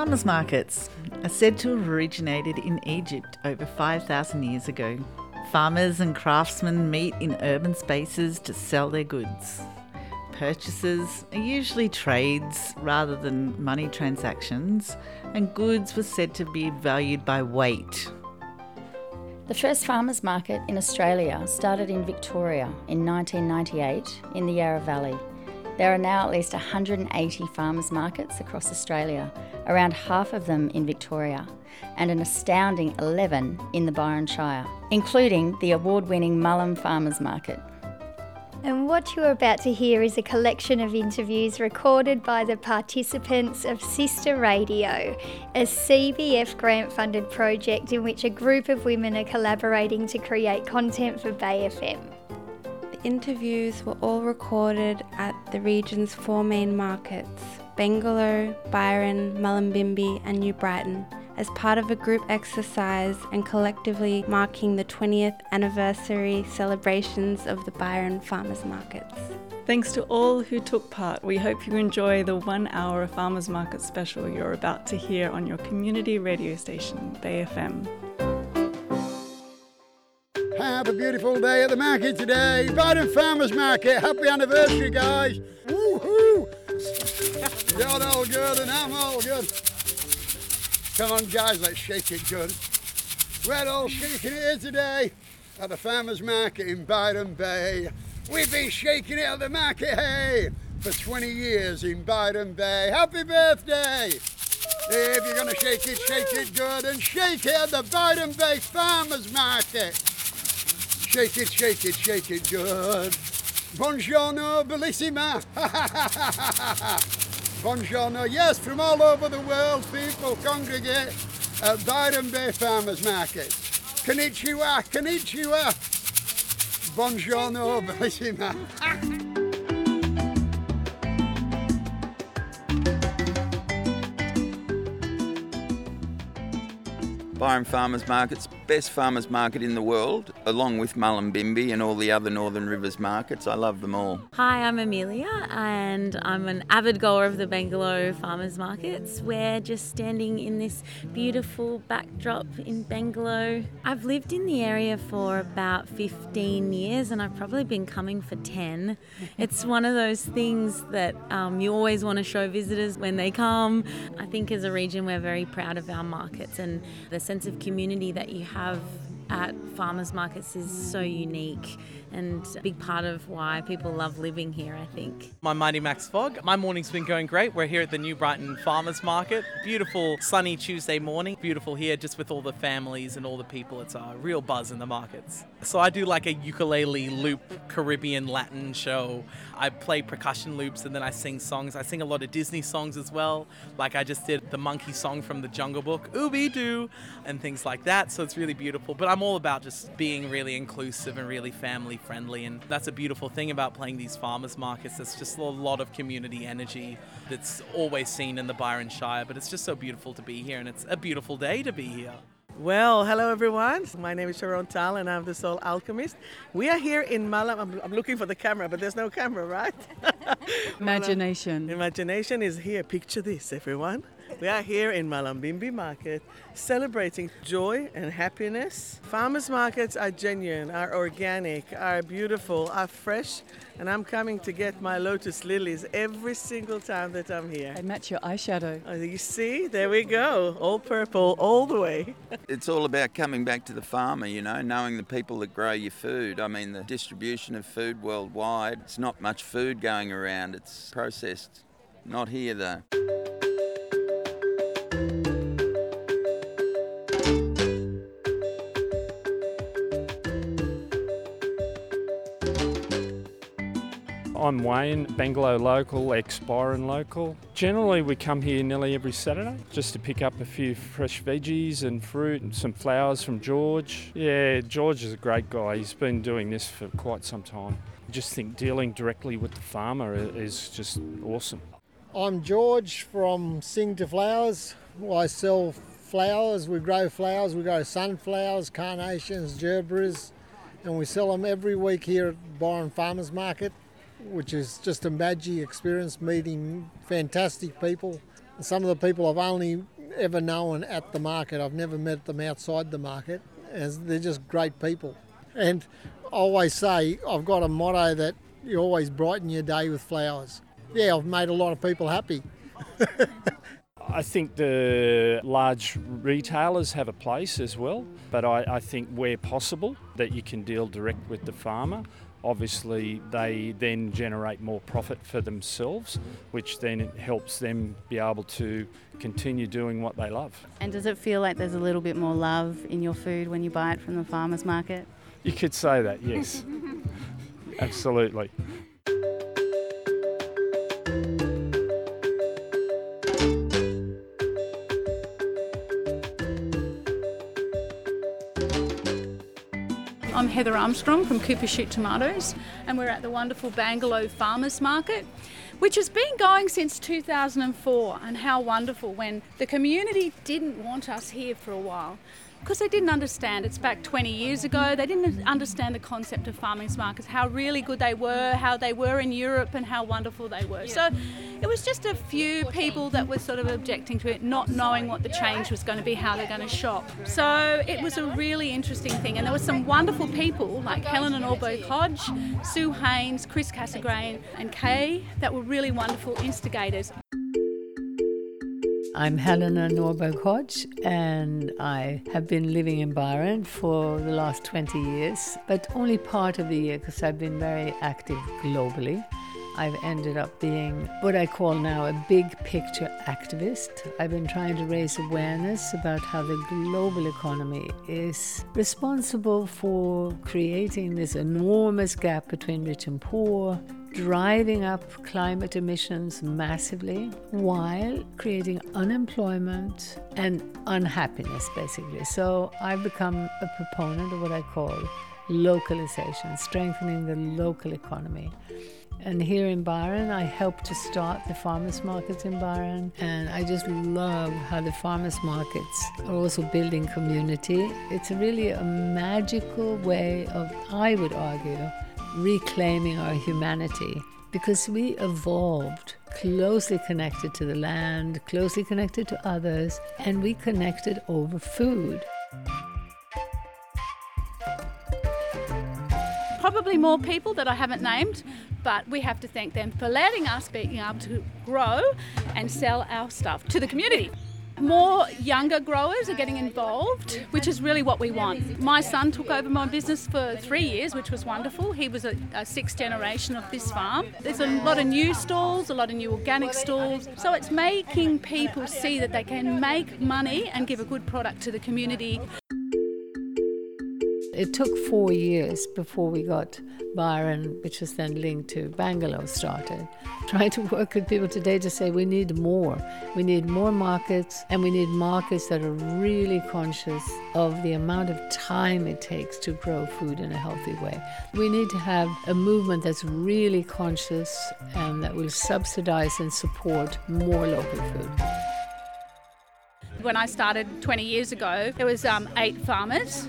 Farmers markets are said to have originated in Egypt over 5,000 years ago. Farmers and craftsmen meet in urban spaces to sell their goods. Purchases are usually trades rather than money transactions, and goods were said to be valued by weight. The first farmers market in Australia started in Victoria in 1998 in the Yarra Valley. There are now at least 180 farmers markets across Australia, around half of them in Victoria, and an astounding 11 in the Byron Shire, including the award winning Mullum Farmers Market. And what you're about to hear is a collection of interviews recorded by the participants of Sista Radio, a CBF grant funded project in which a group of women are collaborating to create content for Bay FM interviews were all recorded at the region's four main markets Bangalow, Byron, Mullumbimby, and New Brighton as part of a group exercise and collectively marking the 20th anniversary celebrations of the Byron Farmers Markets. Thanks to all who took part. We hope you enjoy the one hour Farmers Market special you're about to hear on your community radio station, Bay FM. Have a beautiful day at the market today. Byron Farmers Market. Happy anniversary, guys. Woohoo! You're all good and I'm all good. Come on, guys, let's shake it good. We're all shaking it here today at the Farmers Market in Byron Bay. We've been shaking it at the market, hey, for 20 years in Byron Bay. Happy birthday! If you're to shake it, shake it good and shake it at the Byron Bay Farmers Market. Shake it, shake it, shake it good. Buongiorno, bellissima. Buongiorno. Yes, from all over the world, people congregate at Byron Bay Farmers Market. Konnichiwa, konnichiwa. Buongiorno, bellissima. Byron Farmers Market's best farmers market in the world, along with Mullumbimby and all the other Northern Rivers markets. I love them all. Hi, I'm Amelia, and I'm an avid goer of the Bangalow Farmers Markets. We're just standing in this beautiful backdrop in Bangalow. I've lived in the area for about 15 years, and I've probably been coming for 10. It's one of those things that um, you always want to show visitors when they come. I think as a region, we're very proud of our markets and the sense of community that you have at farmers markets is so unique and a big part of why people love living here, I think. I'm Mighty Max Fogg. My morning's been going great. We're here at the New Brighton Farmers Market. Beautiful sunny Tuesday morning. Beautiful here just with all the families and all the people. It's a real buzz in the markets. So I do like a ukulele loop Caribbean Latin show. I play percussion loops and then I sing songs. I sing a lot of Disney songs as well. Like I just did the monkey song from the Jungle Book, Ooby Doo, and things like that. So it's really beautiful. But I'm all about just being really inclusive and really family friendly. And that's a beautiful thing about playing these farmers markets. There's just a lot of community energy that's always seen in the Byron Shire. But it's just so beautiful to be here, and it's a beautiful day to be here. Well, hello everyone. My name is Sharon Tal and I'm the Soul Alchemist. We are here in Mullum. I'm, I'm looking for the camera, but there's no camera, right? Imagination. Imagination is here. Picture this, everyone. We are here in Mullumbimby Market celebrating joy and happiness. Farmers markets are genuine, are organic, are beautiful, are fresh, and I'm coming to get my lotus lilies every single time that I'm here. They match your eyeshadow. Oh, you see? There we go. All purple all the way. It's all about coming back to the farmer, you know, knowing the people that grow your food. I mean, the distribution of food worldwide, it's not much food going around, it's processed. Not here though. I'm Wayne, Bangalow local, ex Byron local. Generally, we come here nearly every Saturday just to pick up a few fresh veggies and fruit and some flowers from George. Yeah, George is a great guy. He's been doing this for quite some time. I just think dealing directly with the farmer is just awesome. I'm George from Sing to Flowers. I sell flowers. We grow flowers. We grow sunflowers, carnations, gerberas, and we sell them every week here at Byron Farmers Market which is just a magic experience meeting fantastic people Some of the people I've only ever known at the market, I've never met them outside the market, as they're just great people. And I always say I've got a motto that you always brighten your day with flowers. Yeah, I've made a lot of people happy. I think the large retailers have a place as well, but I, I, think where possible that you can deal direct with the farmer. Obviously, they then generate more profit for themselves, which then helps them be able to continue doing what they love. And does it feel like there's a little bit more love in your food when you buy it from the farmer's market? You could say that, yes. Absolutely. Heather Armstrong from Cooper Shoot Tomatoes, and we're at the wonderful Bangalow Farmers Market, which has been going since 2004. And how wonderful when the community didn't want us here for a while because they didn't understand. It's back 20 years ago. They didn't understand the concept of farmers markets, how really good they were, how they were in Europe, and how wonderful they were. So it was just a few people that were sort of objecting to it, not knowing what the change was going to be, how they're going to shop. So it was a really interesting thing. And there were some wonderful people like Helena Norberg Hodge, Sue Haynes, Chris Cassegrain, and Kay that were really wonderful instigators. I'm Helena Norberg Hodge, and I have been living in Byron for the last 20 years, but only part of the year because I've been very active globally. I've ended up being what I call now a big picture activist. I've been trying to raise awareness about how the global economy is responsible for creating this enormous gap between rich and poor, driving up climate emissions massively while creating unemployment and unhappiness, basically. So I've become a proponent of what I call localization, strengthening the local economy. And here in Byron, I helped to start the farmers markets in Byron. And I just love how the farmers markets are also building community. It's really a magical way of, I would argue, reclaiming our humanity because we evolved closely connected to the land, closely connected to others, and we connected over food. Probably more people that I haven't named, but we have to thank them for letting us being able to grow and sell our stuff to the community more younger growers are getting involved, which is really what we want. My son took over my business for three years, which was wonderful. He was a, a sixth generation of this farm. There's a lot of new stalls, a lot of new organic stalls. So it's making people see that they can make money and give a good product to the community. It took four years before we got Byron, which was then linked to Bangalow, started. Trying to work with people today to say we need more. We need more markets, and we need markets that are really conscious of the amount of time it takes to grow food in a healthy way. We need to have a movement that's really conscious and that will subsidize and support more local food. When I started 20 years ago, there was um, eight farmers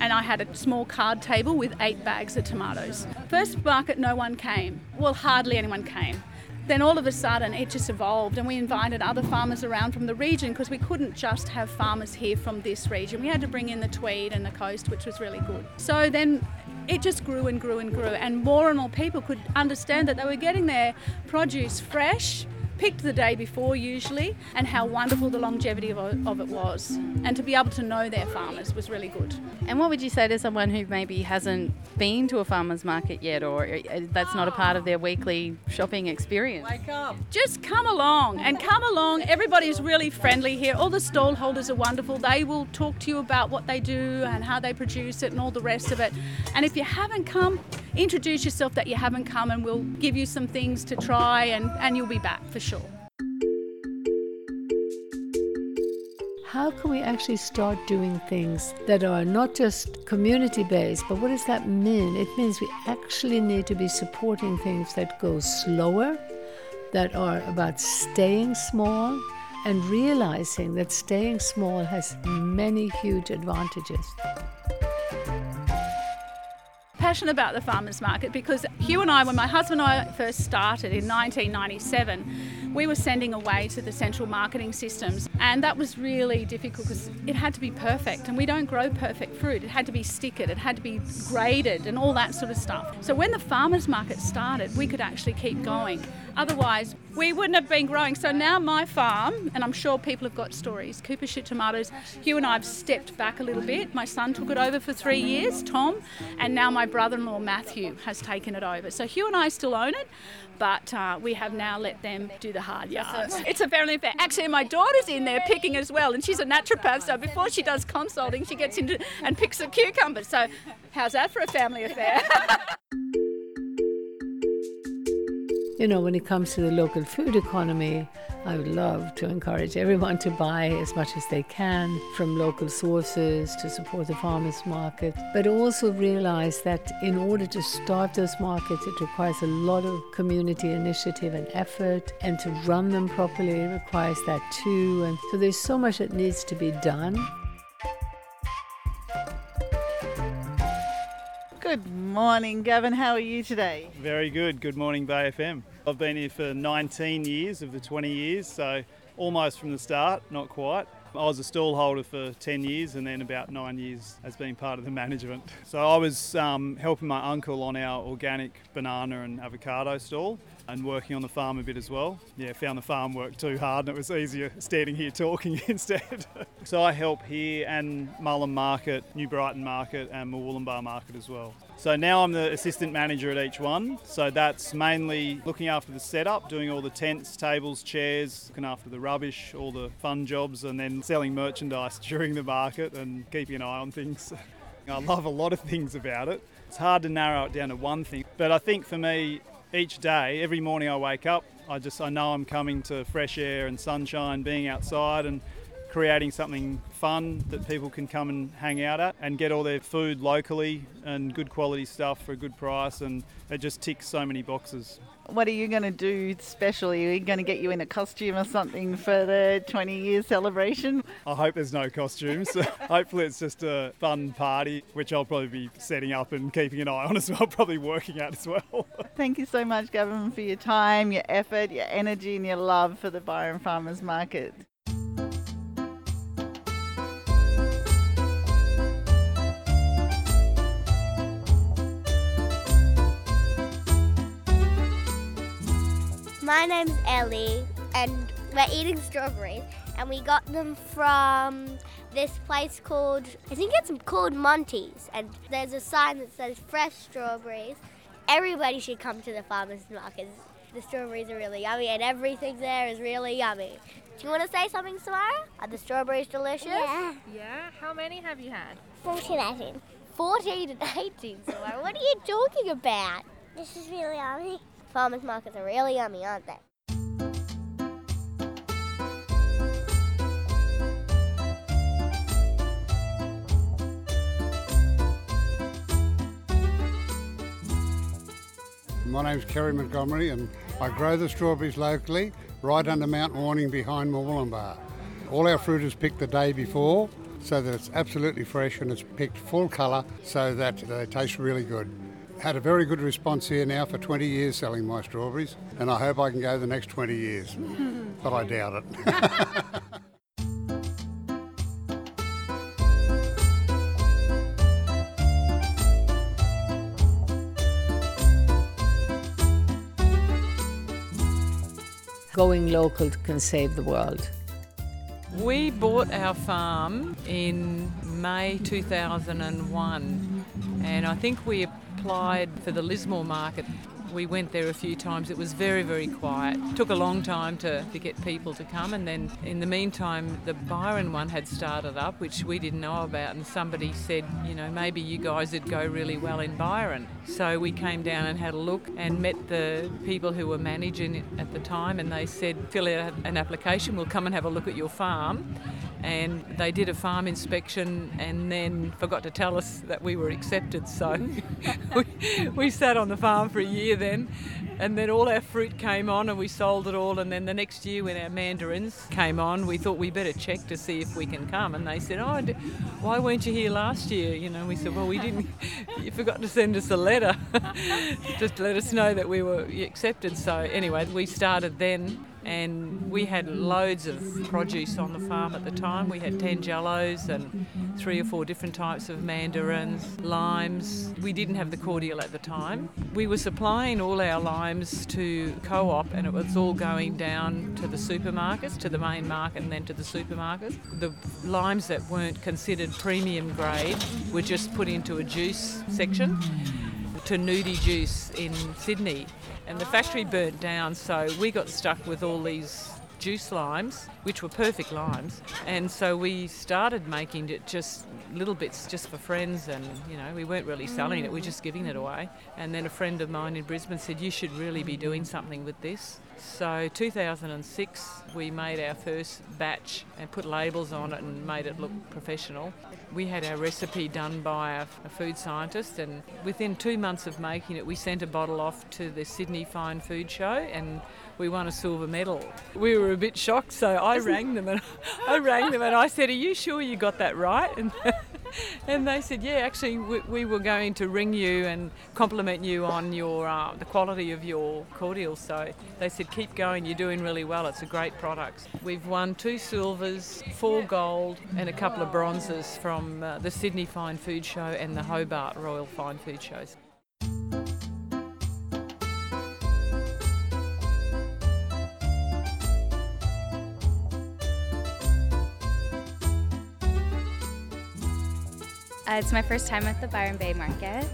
and I had a small card table with eight bags of tomatoes. First market, no one came. Well, hardly anyone came. Then all of a sudden, it just evolved, and we invited other farmers around from the region because we couldn't just have farmers here from this region. We had to bring in the Tweed and the coast, which was really good. So then it just grew and grew and grew, and more and more people could understand that they were getting their produce fresh picked the day before usually, and how wonderful the longevity of, of, it was. And to be able to know their farmers was really good. And what would you say to someone who maybe hasn't been to a farmer's market yet, or uh, that's not a part of their weekly shopping experience? Wake up. Just come along and come along. Everybody's really friendly here. All the stall holders are wonderful. They will talk to you about what they do and how they produce it and all the rest of it. And if you haven't come, introduce yourself that you haven't come and we'll give you some things to try and, and you'll be back for sure. How can we actually start doing things that are not just community based, but what does that mean? It means we actually need to be supporting things that go slower, that are about staying small, and realizing that staying small has many huge advantages passionate about the farmers market because Hugh and I, when my husband and I first started in 1997, we were sending away to the central marketing systems. And that was really difficult because it had to be perfect. And we don't grow perfect fruit. It had to be stickered, it had to be graded, and all that sort of stuff. So when the farmers market started, we could actually keep going. Otherwise, we wouldn't have been growing. So now my farm, and I'm sure people have got stories, Cooper Shoot Tomatoes, Hugh and I have stepped back a little bit. My son took it over for three years, Tom, and now my brother-in-law Matthew has taken it over. So Hugh and I still own it, but uh, we have now let them do the hard yards. It's a very fair. Actually, my daughter's in there picking as well, and she's a naturopath. So before she does consulting, she gets into and picks the cucumbers. So how's that for a family affair? You know, when it comes to the local food economy, I would love to encourage everyone to buy as much as they can from local sources to support the farmers market, but also realize that in order to start those markets, it requires a lot of community initiative and effort, and to run them properly requires that too. And so there's so much that needs to be done. Good morning, Gavin. How are you today? Very good. Good morning, Bay FM. I've been here for 19 years of the 20 years, so almost from the start, not quite. I was a stall holder for 10 years and then about nine years as being part of the management. So I was um, helping my uncle on our organic banana and avocado stall and working on the farm a bit as well. Yeah, found the farm work too hard and it was easier standing here talking instead. so I help here and Mullum Market, New Brighton Market and Murwillumbah Market as well. So now I'm the assistant manager at each one. So that's mainly looking after the setup, doing all the tents, tables, chairs, looking after the rubbish, all the fun jobs, and then selling merchandise during the market and keeping an eye on things. I love a lot of things about it. It's hard to narrow it down to one thing, but I think for me, each day, every morning I wake up, I just I know I'm coming to fresh air and sunshine, being outside and creating something fun that people can come and hang out at and get all their food locally and good quality stuff for a good price and it just ticks so many boxes. What are you going to do special? Are you going to get you in a costume or something for the 20 year celebration? I hope there's no costumes. Hopefully, it's just a fun party, which I'll probably be setting up and keeping an eye on as well, probably working out as well. Thank you so much, Gavin, for your time, your effort, your energy, and your love for the Byron Farmers Market. My name's Ellie, and we're eating strawberries, and we got them from this place called, I think it's called Monty's, and there's a sign that says fresh strawberries. Everybody should come to the farmers market. The strawberries are really yummy, and everything there is really yummy. Do you want to say something, Samara? Are the strawberries delicious? Yeah. Yeah? How many have you had? 14, 18. 14 and 18, Samara. what are you talking about? This is really yummy. Farmers markets are really yummy, aren't they? My name's Kerry Montgomery and I grow the strawberries locally right under Mount Warning behind Murwillumbah. All our fruit is picked the day before so that it's absolutely fresh and it's picked full colour so that they taste really good. Had a very good response here now for 20 years selling my strawberries and I hope I can go the next 20 years, but I doubt it. Going local can save the world. We bought our farm in May 2001, and I think we applied for the Lismore market. We went there a few times. It was very, very quiet. It Took a long time to, to get people to come, and then in the meantime, the Byron one had started up, which we didn't know about, and somebody said, you know, maybe you guys would go really well in Byron. So we came down and had a look and met the people who were managing it at the time, and they said, fill out an application, we'll come and have a look at your farm and they did a farm inspection and then forgot to tell us that we were accepted. So we, we sat on the farm for a year then, and then all our fruit came on and we sold it all. And then the next year, when our mandarins came on, we thought we better check to see if we can come. And they said, "Oh, why weren't you here last year?" You know, we said, "Well, we didn't. You forgot to send us a letter, just let us know that we were accepted." So anyway, we started then and we had loads of produce on the farm at the time. We had tangelos and three or four different types of mandarins, limes. We didn't have the cordial at the time. We were supplying all our limes to co op, and it was all going down to the supermarkets, to the main market, and then to the supermarkets. The limes that weren't considered premium grade were just put into a juice section to Nudie Juice in Sydney, and the factory burnt down, so we got stuck with all these juice limes, which were perfect limes, and so we started making it just little bits just for friends, and you know we weren't really selling it, we were just giving it away. And then a friend of mine in Brisbane said you should really be doing something with this. So 2006 we made our first batch and put labels on it and made it look professional. We had our recipe done by a, a, food scientist, and within two months of making it, we sent a bottle off to the Sydney Fine Food Show, and we won a silver medal. We were a bit shocked, so I rang them and I rang them and I said, "Are you sure you got that right?" And, and they said, "Yeah, actually, we, we, were going to ring you and compliment you on your uh, the quality of your cordial." So they said, "Keep going. You're doing really well. It's a great product." We've won two silvers, four gold, and a couple of bronzes from uh, the Sydney Fine Food Show and the Hobart Royal Fine Food Shows. Uh, it's my first time at the Byron Bay Market.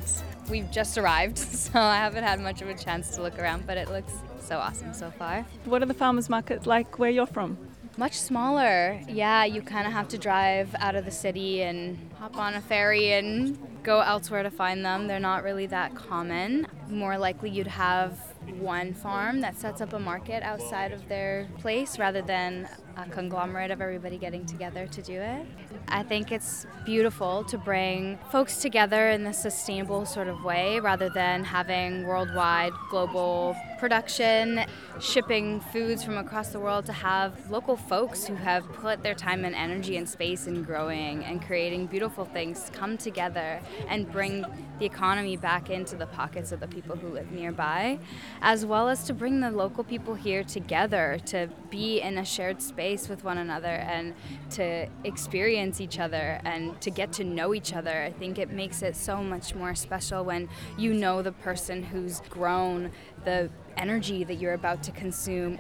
We've just arrived, so I haven't had much of a chance to look around, but it looks so awesome so far. What are the farmers markets like where you're from? Much smaller. Yeah, you kind of have to drive out of the city and hop on a ferry and go elsewhere to find them. They're not really that common. More likely you'd have one farm that sets up a market outside of their place rather than a conglomerate of everybody getting together to do it. I think it's beautiful to bring folks together in this sustainable sort of way rather than having worldwide global production, shipping foods from across the world to have local folks who have put their time and energy and space in growing and creating beautiful things come together and bring the economy back into the pockets of the people who live nearby, as well as to bring the local people here together to be in a shared space with one another and to experience each other and to get to know each other. I think it makes it so much more special when you know the person who's grown the energy that you're about to consume.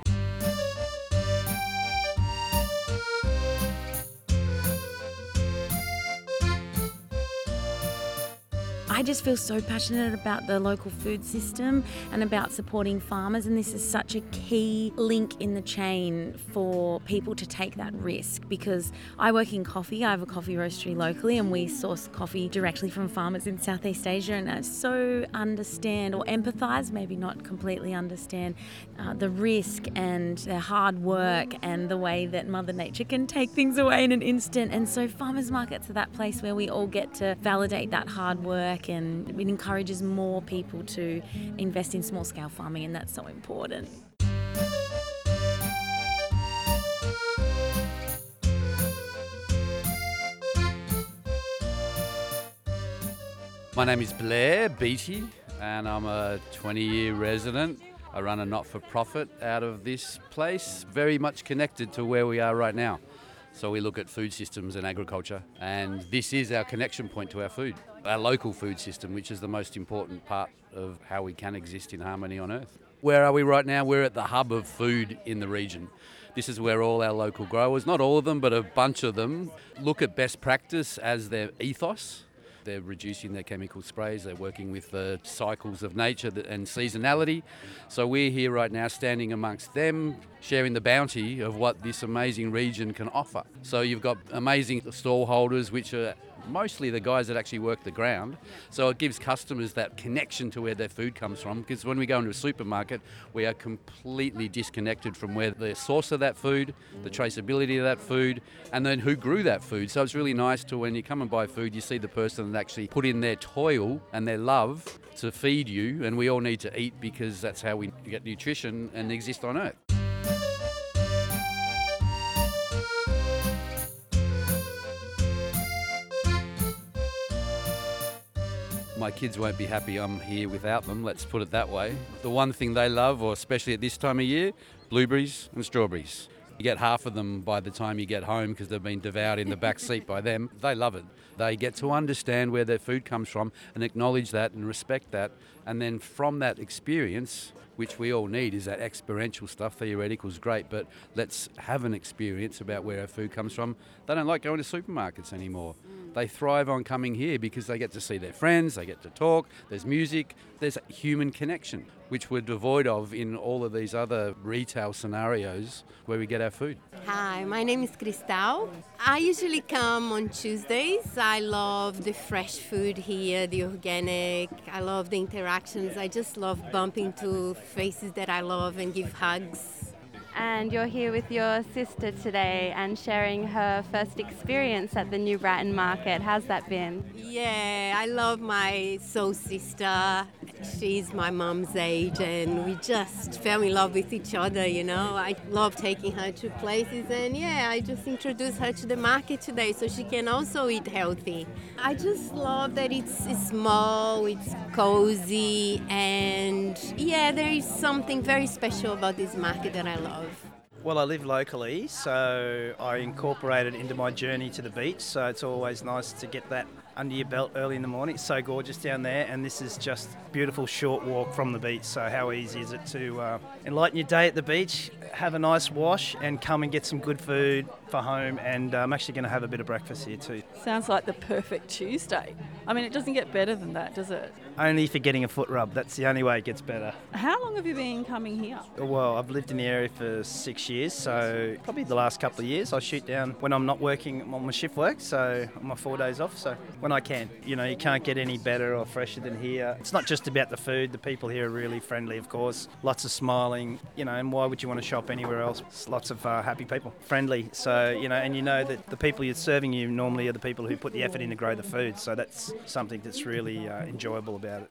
I just feel so passionate about the local food system and about supporting farmers, and this is such a key link in the chain for people to take that risk because I work in coffee. I have a coffee roastery locally, and we source coffee directly from farmers in Southeast Asia, and I so understand or empathise, maybe not completely understand, uh, the risk and their hard work and the way that Mother Nature can take things away in an instant. And so, farmers markets are that place where we all get to validate that hard work and it encourages more people to invest in small scale farming, and that's so important. My name is Blair Beattie, and I'm a 20 year resident. I run a not for profit out of this place, very much connected to where we are right now. So we look at food systems and agriculture, and this is our connection point to our food, our local food system, which is the most important part of how we can exist in harmony on Earth. Where are we right now? We're at the hub of food in the region. This is where all our local growers, not all of them, but a bunch of them, look at best practice as their ethos they're reducing their chemical sprays. They're working with the cycles of nature and seasonality. So we're here right now standing amongst them, sharing the bounty of what this amazing region can offer. So you've got amazing stallholders, which are mostly the guys that actually work the ground. So it gives customers that connection to where their food comes from. Because when we go into a supermarket, we are completely disconnected from where the source of that food, the traceability of that food, and then who grew that food. So it's really nice to when you come and buy food, you see the person that actually put in their toil and their love to feed you. And we all need to eat because that's how we get nutrition and exist on earth. My kids won't be happy I'm here without them, let's put it that way. The one thing they love, or especially at this time of year, blueberries and strawberries. You get half of them by the time you get home because they've been devoured in the back seat by them. They love it. They get to understand where their food comes from and acknowledge that and respect that. And then from that experience, which we all need, is that experiential stuff. Theoretical is great, but let's have an experience about where our food comes from. They don't like going to supermarkets anymore. Mm. They thrive on coming here because they get to see their friends, they get to talk, there's music, there's a human connection, which we're devoid of in all of these other retail scenarios where we get our food. Hi, my name is Cristal. I usually come on Tuesdays. I love the fresh food here, the organic. I love the interactions. I just love bumping to faces that I love and give hugs. And you're here with your sister today and sharing her first experience at the New Brighton Market. How's that been? Yeah, I love my soul sister. She's my mum's age, and we just fell in love with each other, you know. I love taking her to places, and yeah, I just introduced her to the market today so she can also eat healthy. I just love that it's small, it's cozy, and yeah, there is something very special about this market that I love. Well, I live locally, so I incorporate it into my journey to the beach. So it's always nice to get that under your belt early in the morning. It's so gorgeous down there, and this is just beautiful short walk from the beach. So how easy is it to uh, enlighten your day at the beach, have a nice wash, and come and get some good food for home? And uh, I'm actually going to have a bit of breakfast here too. Sounds like the perfect Tuesday. I mean, it doesn't get better than that, does it? Only for getting a foot rub. That's the only way it gets better. How long have you been coming here? Well, I've lived in the area for six years, so probably the last couple of years I shoot down when I'm not working on my shift work, so on my four days off. So when I can, you know, you can't get any better or fresher than here. It's not just about the food. The people here are really friendly, of course. Lots of smiling, you know. And why would you want to shop anywhere else? It's lots of uh, happy people, friendly. You know, and you know that the people you're serving you normally are the people who put the effort in to grow the food. So that's something that's really uh, enjoyable about it.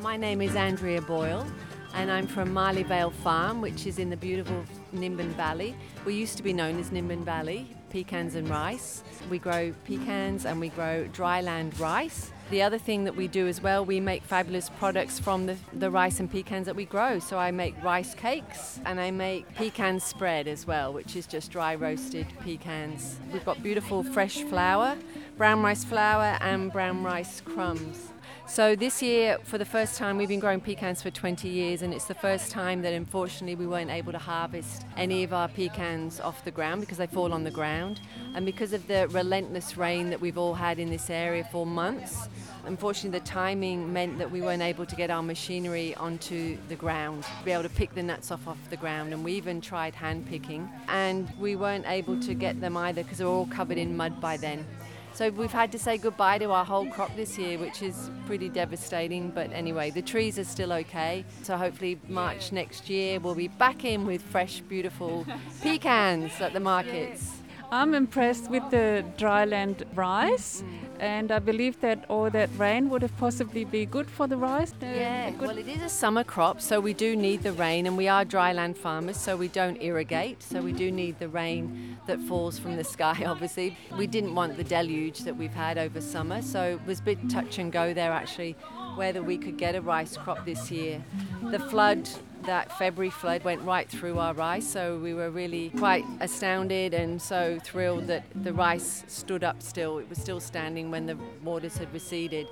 My name is Andrea Boyle and I'm from Marley Vale Farm, which is in the beautiful Nimbin Valley. We used to be known as Nimbin Valley, pecans and rice. We grow pecans and we grow dryland rice. The other thing that we do as well, we make fabulous products from the, the rice and pecans that we grow. So I make rice cakes and I make pecan spread as well, which is just dry roasted pecans. We've got beautiful fresh flour, brown rice flour, and brown rice crumbs. So this year, for the first time, we've been growing pecans for 20 years, and it's the first time that unfortunately we weren't able to harvest any of our pecans off the ground because they fall on the ground. And because of the relentless rain that we've all had in this area for months, unfortunately the timing meant that we weren't able to get our machinery onto the ground, be able to pick the nuts off off the ground. And we even tried hand picking, and we weren't able to get them either because they were all covered in mud by then. So we've had to say goodbye to our whole crop this year, which is pretty devastating. But anyway, the trees are still okay. So hopefully March next year we'll be back in with fresh, beautiful pecans at the markets. I'm impressed with the dryland rice, mm. and I believe that all that rain would have possibly be good for the rice. Yeah, good- well, it is a summer crop, so we do need the rain, and we are dryland farmers, so we don't irrigate, so we do need the rain that falls from the sky, obviously. We didn't want the deluge that we've had over summer, so it was a bit touch and go there actually, whether we could get a rice crop this year. The flood that February flood went right through our rice, so we were really quite astounded and so thrilled that the rice stood up still. It was still standing when the waters had receded.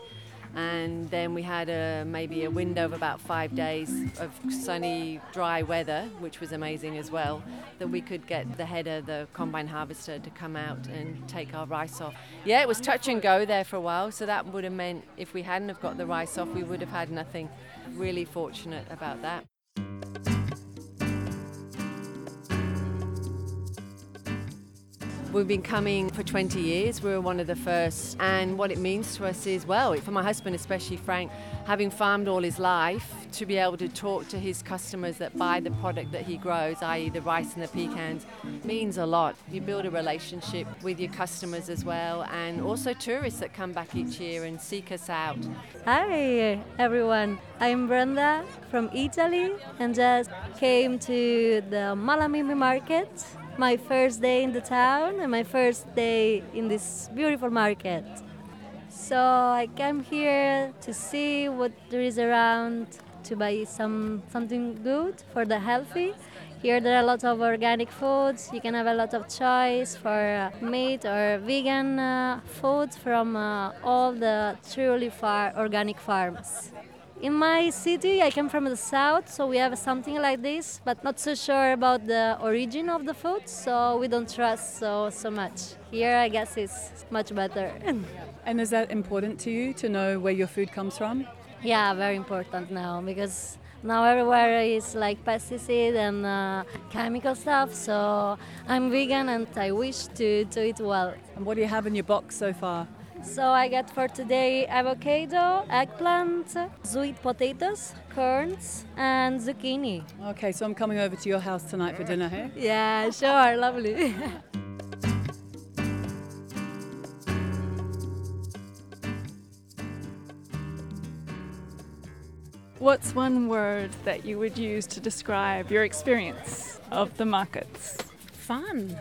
And then we had a, maybe a window of about five days of sunny, dry weather, which was amazing as well, that we could get the header, the combine harvester, to come out and take our rice off. Yeah, it was touch and go there for a while, so that would have meant if we hadn't have got the rice off, we would have had nothing. Really fortunate about that. Música We've been coming for 20 years. We were one of the first. And what it means to us is, well, for my husband, especially Frank, having farmed all his life, to be able to talk to his customers that buy the product that he grows, i.e., the rice and the pecans, means a lot. You build a relationship with your customers as well, and also tourists that come back each year and seek us out. Hi everyone, I'm Brenda from Italy and just came to the Mullumbimby market. My first day in the town and my first day in this beautiful market. So I came here to see what there is around to buy some something good for the healthy. Here there are a lot of organic foods. You can have a lot of choice for uh, meat or vegan uh, foods from uh, all the truly far organic farms. In my city, I come from the south, so we have something like this, but not so sure about the origin of the food, so we don't trust so so much. Here, I guess it's much better. And is that important to you to know where your food comes from? yeah, very important now because now everywhere is like pesticide and uh, chemical stuff. So I'm vegan and I wish to do it well. And what do you have in your box so far? So I get for today avocado, eggplant, sweet potatoes, corns, and zucchini. Okay, so I'm coming over to your house tonight for dinner, hey? Yeah, sure, lovely. What's one word that you would use to describe your experience of the markets? Fun.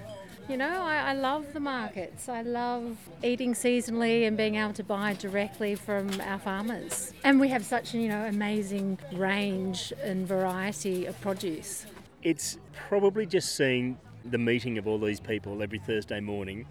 You know, I, I love the markets. I love eating seasonally and being able to buy directly from our farmers. And we have such, you know, amazing range and variety of produce. It's probably just seeing the meeting of all these people every Thursday morning,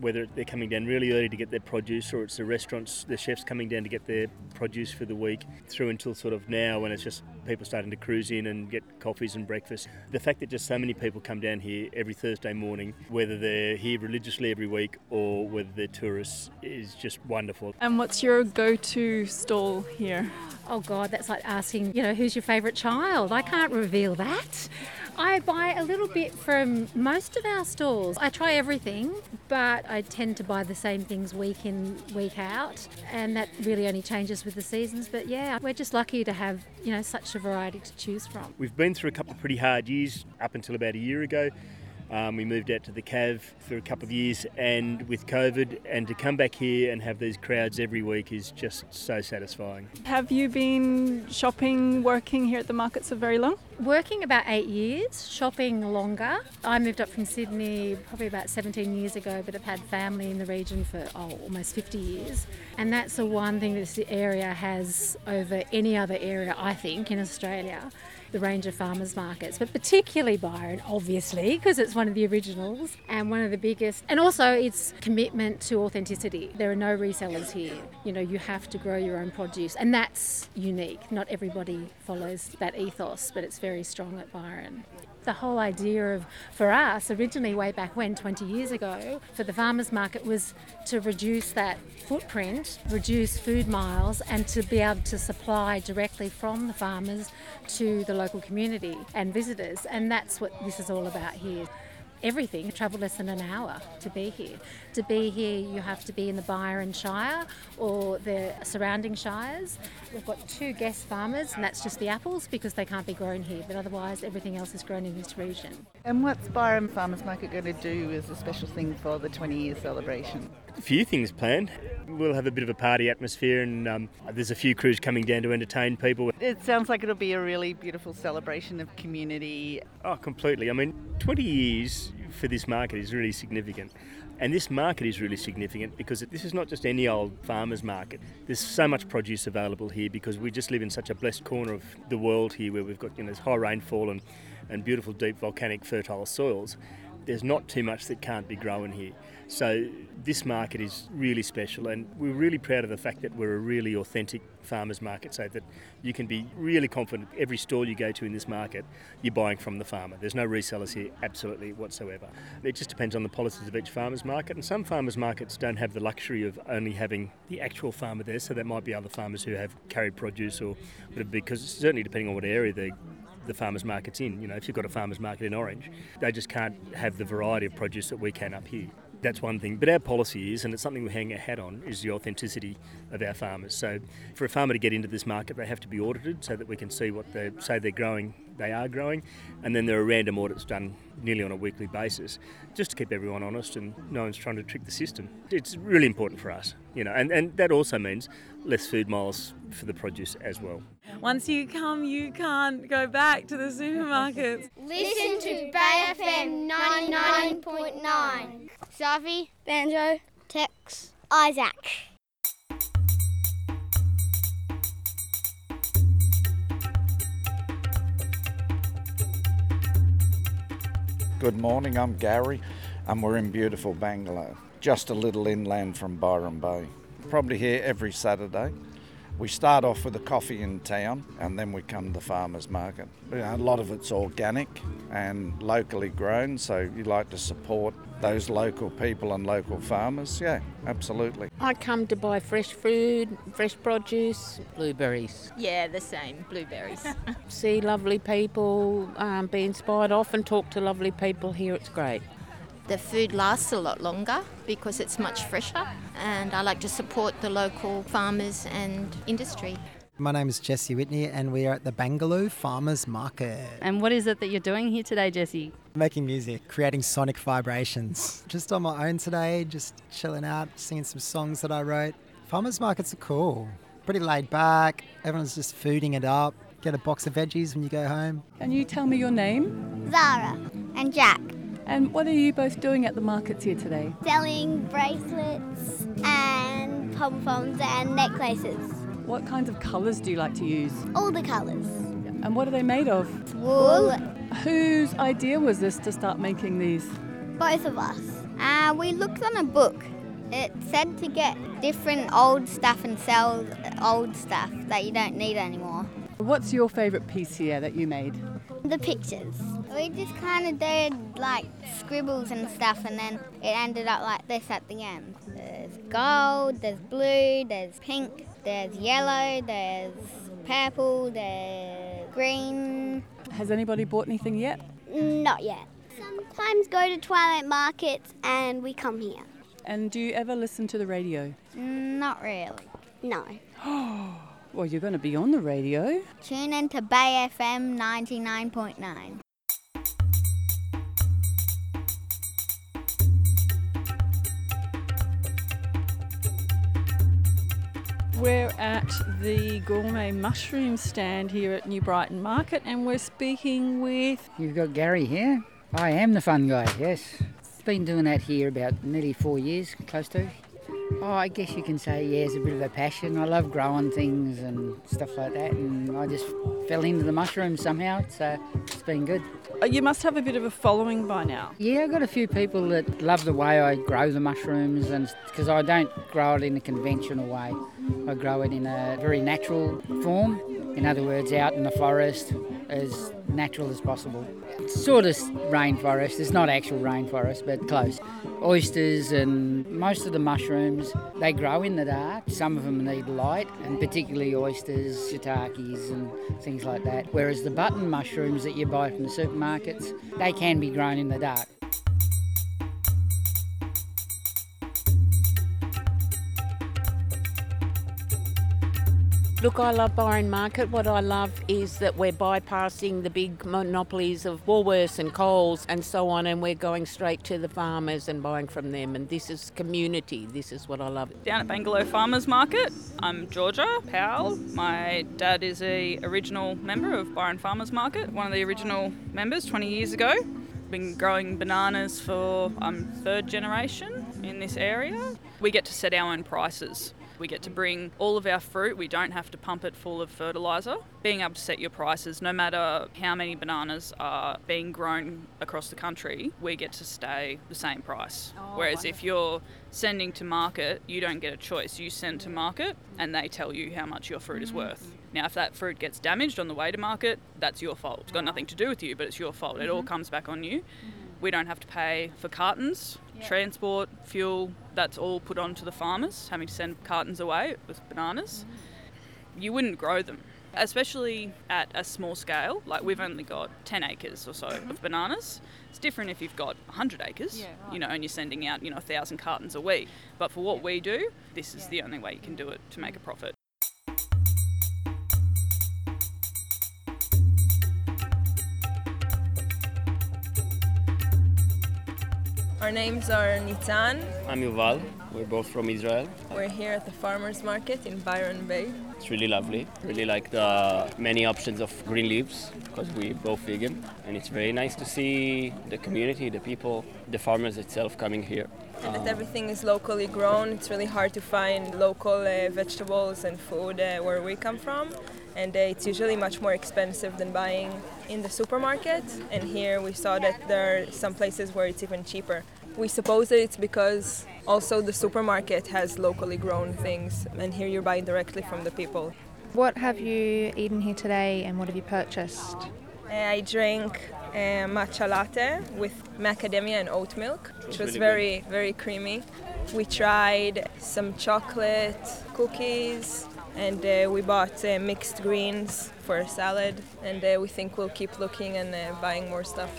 whether they're coming down really early to get their produce or it's the restaurants, the chefs coming down to get their produce for the week, through until sort of now when it's just people starting to cruise in and get coffees and breakfast. The fact that just so many people come down here every Thursday morning, whether they're here religiously every week or whether they're tourists, is just wonderful. And what's your go to stall here? Oh God, that's like asking, you know, who's your favourite child? I can't reveal that. I buy a little bit from most of our stalls. I try everything, but I tend to buy the same things week in, week out, and that really only changes with the seasons. But yeah, we're just lucky to have, you know, such a variety to choose from. We've been through a couple of pretty hard years up until about a year ago. Um, we moved out to the Cav for a couple of years, and with COVID, and to come back here and have these crowds every week is just so satisfying. Have you been shopping, working here at the markets for very long? Working about eight years, shopping longer. I moved up from Sydney probably about 17 years ago, but I've had family in the region for oh, almost 50 years. And that's the one thing this area has over any other area, I think, in Australia the range of farmers markets, but particularly Byron, obviously, because it's one of the originals and one of the biggest. And also its commitment to authenticity. There are no resellers here. You know, you have to grow your own produce, and that's unique. Not everybody follows that ethos, but it's very strong at Byron the whole idea of for us originally way back when 20 years ago for the farmers market was to reduce that footprint reduce food miles and to be able to supply directly from the farmers to the local community and visitors. And that's what this is all about here everything. Travel less than an hour to be here. To be here, you have to be in the Byron Shire or the surrounding shires. We've got two guest farmers, and that's just the apples because they can't be grown here, but otherwise, everything else is grown in this region. And what's Byron Farmers Market going to do as a special thing for the 20 year celebration? A few things planned. We'll have a bit of a party atmosphere, and um, there's a few crews coming down to entertain people. It sounds like it'll be a really beautiful celebration of community. Oh, completely. I mean, 20 years for this market is really significant. And this market is really significant because this is not just any old farmer's market. There's so much produce available here because we just live in such a blessed corner of the world here where we've got you know, high rainfall and, and beautiful, deep, volcanic, fertile soils. There's not too much that can't be grown here. So this market is really special, and we're really proud of the fact that we're a really authentic farmers market, so that you can be really confident every store you go to in this market, you're buying from the farmer. There's no resellers here, absolutely whatsoever. It just depends on the policies of each farmers market, and some farmers markets don't have the luxury of only having the actual farmer there, so there might be other farmers who have carried produce or because certainly depending on what area the the farmers market's in. You know, if you've got a farmers market in Orange, they just can't have the variety of produce that we can up here. That's one thing. But our policy is, and it's something we hang our hat on, is the authenticity of our farmers. So for a farmer to get into this market, they have to be audited so that we can see what they say they're growing, they are growing. And then there are random audits done nearly on a weekly basis just to keep everyone honest and no one's trying to trick the system. It's really important for us, you know, and, and that also means less food miles for the produce as well. Once you come, you can't go back to the supermarkets. Listen to Bay FM 99.9. Safi, Banjo, Tex, Isaac. Good morning, I'm Gary, and we're in beautiful Bangalow, just a little inland from Byron Bay. Probably here every Saturday. We start off with a coffee in town and then we come to the farmers market. You know, a lot of it's organic and locally grown, so you like to support those local people and local farmers. Yeah, absolutely. I come to buy fresh food, fresh produce, blueberries. Yeah, the same, blueberries. See lovely people, um, be inspired. Often talk to lovely people here, it's great. The food lasts a lot longer because it's much fresher, and I like to support the local farmers and industry. My name is Jesse Whitney, and we are at the Bangalow Farmers Market. And what is it that you're doing here today, Jesse? Making music, creating sonic vibrations. Just on my own today, just chilling out, singing some songs that I wrote. Farmers markets are cool, pretty laid back. Everyone's just fooding it up. Get a box of veggies when you go home. Can you tell me your name? Zara and Jack. And what are you both doing at the markets here today? Selling bracelets and pom poms and necklaces. What kinds of colours do you like to use? All the colours. And what are they made of? Wool. Whose idea was this to start making these? Both of us. Uh, we looked on a book. It said to get different old stuff and sell old stuff that you don't need anymore. What's your favourite piece here that you made? The pictures. We just kind of did like scribbles and stuff, and then it ended up like this at the end. There's gold, there's blue, there's pink, there's yellow, there's purple, there's green. Has anybody bought anything yet? Not yet. Sometimes go to twilight markets and we come here. And do you ever listen to the radio? Not really. No. Well, you're going to be on the radio. Tune in to Bay FM 99.9. We're at the gourmet mushroom stand here at New Brighton Market and we're speaking with. You've got Gary here. I am the fun guy, yes. Been doing that here about nearly four years, close to. Oh, I guess you can say, yeah, it's a bit of a passion. I love growing things and stuff like that, and I just fell into the mushrooms somehow, so it's been good. Uh, You must have a bit of a following by now. Yeah, I've got a few people that love the way I grow the mushrooms, and because I don't grow it in a conventional way, I grow it in a very natural form. In other words, out in the forest, as natural as possible. It's sort of rainforest. It's not actual rainforest, but close. Oysters and most of the mushrooms, they grow in the dark. Some of them need light, and particularly oysters, shiitakes, and things like that. Whereas the button mushrooms that you buy from the supermarkets, they can be grown in the dark. Look, I love Byron Market. What I love is that we're bypassing the big monopolies of Woolworths and Coles and so on, and we're going straight to the farmers and buying from them. And this is community. This is what I love. Down at Bangalow Farmers Market, I'm Georgia Powell. My dad is a original member of Byron Farmers Market, one of the original members 20 years ago. Been growing bananas for um, third generation in this area. We get to set our own prices. We get to bring all of our fruit. We don't have to pump it full of fertiliser. Being able to set your prices, no matter how many bananas are being grown across the country, we get to stay the same price. Oh, Whereas if you're sending to market, you don't get a choice. You send to market and they tell you how much your fruit is mm-hmm. worth. Now, if that fruit gets damaged on the way to market, that's your fault. It's got nothing to do with you, but it's your fault. It all mm-hmm. comes back on you. Mm-hmm. We don't have to pay for cartons, transport, fuel. That's all put onto the farmers, having to send cartons away with bananas. Mm-hmm. You wouldn't grow them. especially at a small scale. Like we've only got 10 acres or so of mm-hmm. bananas. It's different if you've got 100 acres, Yeah, right. you know, and you're sending out, you know, a thousand cartons a week. But for what we do, this is the only way you can do it to make a profit. Our names are Nitan. I'm Yuval. We're both from Israel. We're here at the farmers market in Byron Bay. It's really lovely. Really like the many options of green leaves because we're both vegan. And it's very nice to see the community, the people, the farmers itself coming here. And that everything is locally grown. It's really hard to find local uh, vegetables and food uh, where we come from. And uh, it's usually much more expensive than buying in the supermarket. And here we saw that there are some places where it's even cheaper. We suppose that it's because also the supermarket has locally grown things, and here you're buying directly from the people. What have you eaten here today and what have you purchased? Uh, I drank uh, matcha latte with macadamia and oat milk, which was very, very creamy. We tried some chocolate cookies and uh, we bought uh, mixed greens for a salad and uh, we think we'll keep looking and uh, buying more stuff.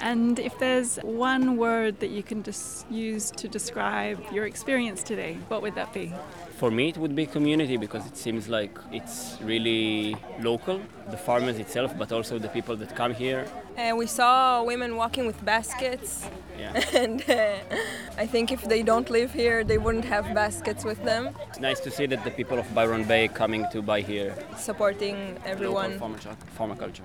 And if there's one word that you can just use to describe your experience today, what would that be? For me, it would be community because it seems like it's really local, the farmers itself, but also the people that come here. Uh, we saw women walking with baskets Yeah. and uh, I think if they don't live here they wouldn't have baskets with them, It's nice to see that the people of Byron Bay coming to buy here. supporting everyone. Farmer culture.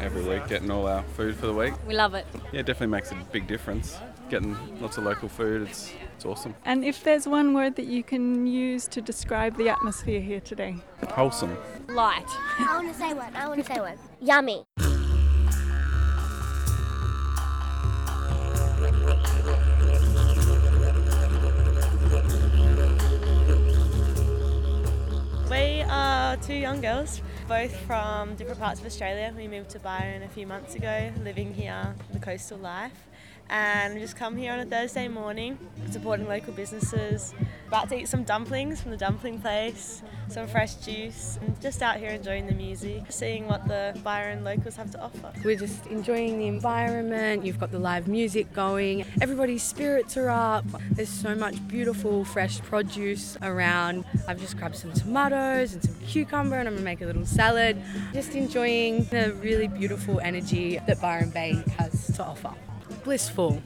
Every week getting all our food for the week. We love it. Yeah, it definitely makes a big difference. Getting lots of local food, it's, it's awesome. And if there's one word that you can use to describe the atmosphere here today? Wholesome. Light. I want to say one. I want to say one. Yummy. We are two young girls, both from different parts of Australia. We moved to Byron a few months ago, living here the coastal life. And just come here on a Thursday morning, supporting local businesses. About to eat some dumplings from the dumpling place, some fresh juice, and just out here enjoying the music, seeing what the Byron locals have to offer. We're just enjoying the environment. You've got the live music going. Everybody's spirits are up. There's so much beautiful fresh produce around. I've just grabbed some tomatoes and some cucumber and I'm gonna make a little salad. Just enjoying the really beautiful energy that Byron Bay has to offer. Blissful.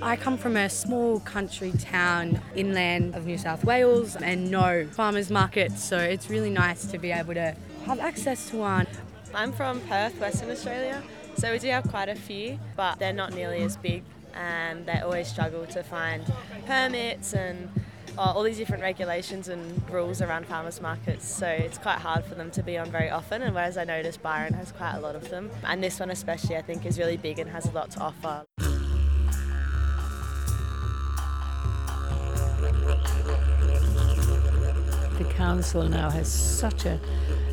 I come from a small country town inland of New South Wales and no farmers markets, so it's really nice to be able to have access to one. I'm from Perth, Western Australia, so we do have quite a few, but they're not nearly as big and they always struggle to find permits and uh, all these different regulations and rules around farmers markets, so it's quite hard for them to be on very often. And whereas I noticed Byron has quite a lot of them, and this one especially I think is really big and has a lot to offer. The council now has such a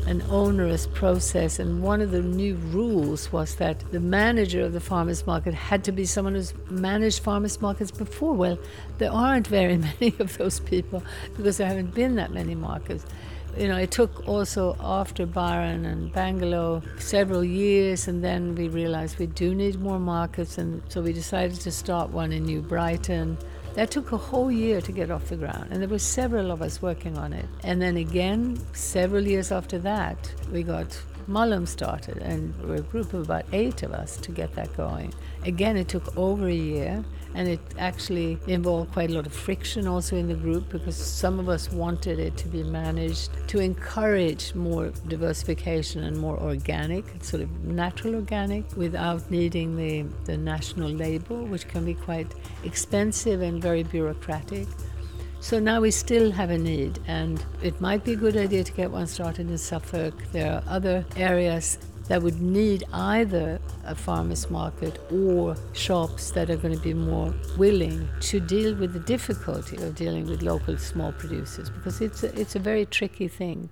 an onerous process and one of the new rules was that the manager of the farmers market had to be someone who's managed farmers markets before. Well there aren't very many of those people because there haven't been that many markets. You know it took also after byron and bangalow several years and then we realized we do need more markets and so we decided to start one in new brighton that took a whole year to get off the ground, and there were several of us working on it. And then again, several years after that, we got Mullum started, and a group of about eight of us to get that going. Again, it took over a year, and it actually involved quite a lot of friction also in the group because some of us wanted it to be managed to encourage more diversification and more organic, sort of natural organic, without needing the, the national label, which can be quite expensive and very bureaucratic. So now we still have a need, and it might be a good idea to get one started in Suffolk. There are other areas that would need either a farmer's market or shops that are going to be more willing to deal with the difficulty of dealing with local small producers because it's a, it's a very tricky thing.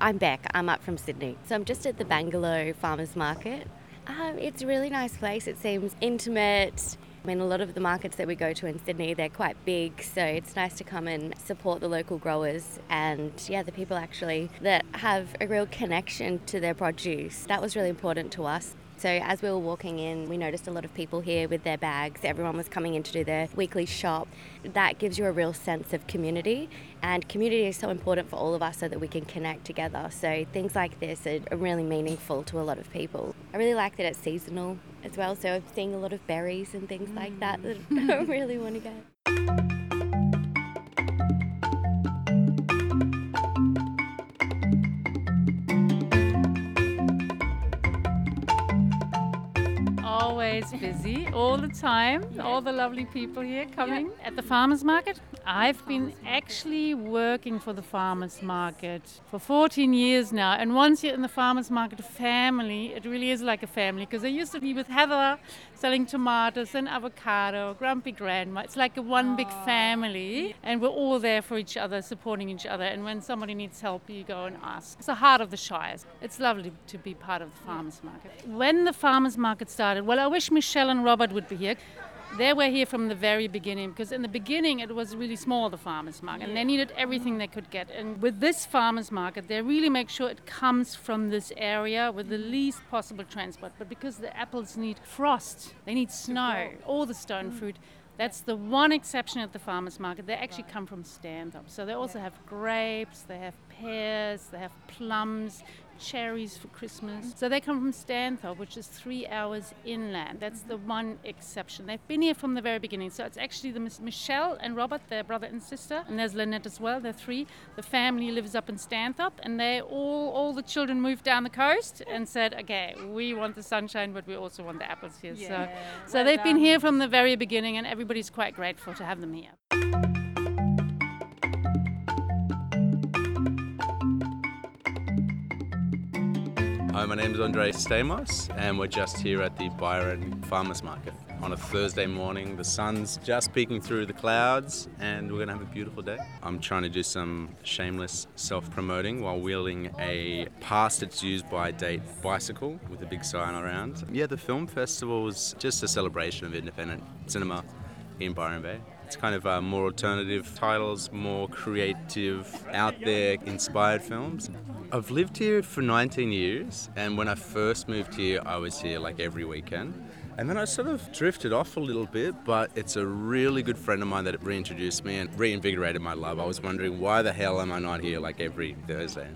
I'm Beck. I'm up from Sydney. So I'm just at the Bangalow Farmers Market. Um, it's a really nice place. It seems intimate. I mean, a lot of the markets that we go to in Sydney, they're quite big, so it's nice to come and support the local growers and, yeah, the people actually that have a real connection to their produce. That was really important to us. So as we were walking in, we noticed a lot of people here with their bags. Everyone was coming in to do their weekly shop. That gives you a real sense of community, and community is so important for all of us so that we can connect together. So things like this are really meaningful to a lot of people. I really like that it's seasonal as well, so I'm seeing a lot of berries and things like that that mm. I really want to get. Always busy, all the time. All the lovely people here coming at the farmers market. I've been actually working for the farmers market for 14 years now. And once you're in the farmers market family, it really is like a family because I used to be with Heather selling tomatoes and avocado, grumpy grandma. It's like a one big family, and we're all there for each other, supporting each other. And when somebody needs help, you go and ask. It's the heart of the Shires. It's lovely to be part of the farmers market. When the farmers market started, well, I wish Michelle and Robert would be here. They were here from the very beginning because in the beginning it was really small, the farmers market, and they needed everything they could get. And with this farmers market, they really make sure it comes from this area with the mm. least possible transport. But because the apples need frost, they need snow, all the stone mm. fruit. That's the one exception at the farmers market. They actually come from Stanthorpe. So they also have grapes, they have pears, they have plums, cherries for Christmas. So they come from Stanthorpe, which is three hours inland. That's the mm-hmm. one exception. They've been here from the very beginning. So it's actually the Miss Michelle and Robert, their brother and sister, and there's Lynette as well. They're three. The family lives up in Stanthorpe, and they all all the children moved down the coast and said, okay, we want the sunshine, but we also want the apples here. Yeah, so, so well they've been here from the very beginning, and everybody's quite grateful to have them here. Hi, my name is Andre Stamos, and we're just here at the Byron Farmers Market on a Thursday morning. The sun's just peeking through the clouds, and we're to have a beautiful day. I'm trying to do some shameless self promoting while wheeling a past its used by date bicycle with a big sign around. Yeah, the film festival is just a celebration of independent cinema in Byron Bay. It's kind of uh, more alternative titles, more creative, out there, inspired films. I've lived here for 19 years, and when I first moved here, I was here like every weekend. And then I sort of drifted off a little bit, but it's a really good friend of mine that reintroduced me and reinvigorated my love. I was wondering why the hell am I not here like every Thursday?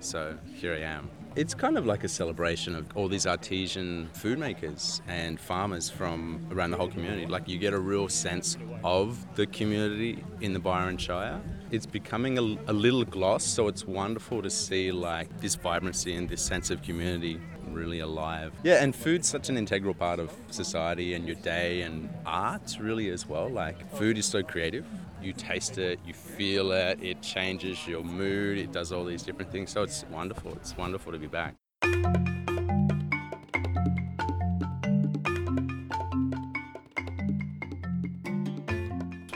So here I am. It's kind of like a celebration of all these artisan food makers and farmers from around the whole community. Like you get a real sense of the community in the Byron Shire. It's becoming a, a little gloss, so it's wonderful to see like this vibrancy and this sense of community really alive. Yeah, and food's such an integral part of society and your day and art really as well. Like food is so creative. You taste it, you feel it, it changes your mood, it does all these different things. So it's wonderful. It's wonderful to be back.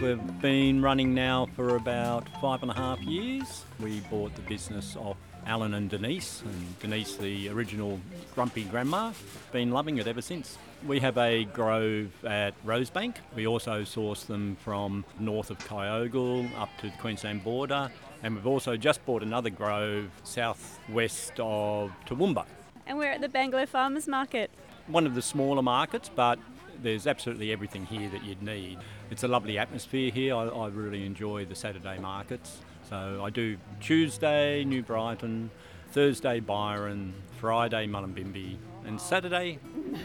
We've been running now for about five and a half years. We bought the business off Alan and Denise, and Denise, the original grumpy grandma, been loving it ever since. We have a grove at Rosebank. We also source them from north of Kyogle up to the Queensland border, and we've also just bought another grove southwest of Toowoomba. And we're at the Bangalow Farmers Market. One of the smaller markets, but there's absolutely everything here that you'd need. It's a lovely atmosphere here. I, I really enjoy the Saturday markets. So I do Tuesday, New Brighton, Thursday, Byron, Friday, Mullumbimby, and Saturday,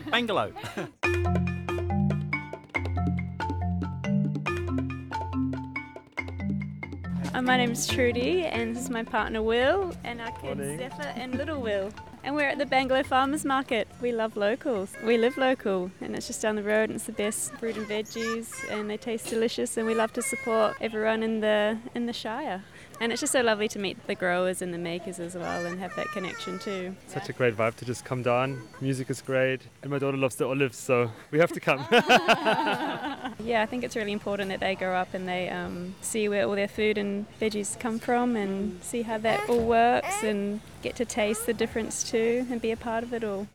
Bangalow. Uh, my name's Trudy, and this is my partner Will, and our kids Morning. Zephyr and Little Will. And we're at the Bangalow Farmers Market. We love locals. We live local, and it's just down the road, and it's the best fruit and veggies, and they taste delicious. And we love to support everyone in the in the Shire. And it's just so lovely to meet the growers and the makers as well, and have that connection too. Such a great vibe to just come down. Music is great, and my daughter loves the olives, so we have to come. Yeah, I think it's really important that they grow up and they um, see where all their food and veggies come from and see how that all works and get to taste the difference too and be a part of it all.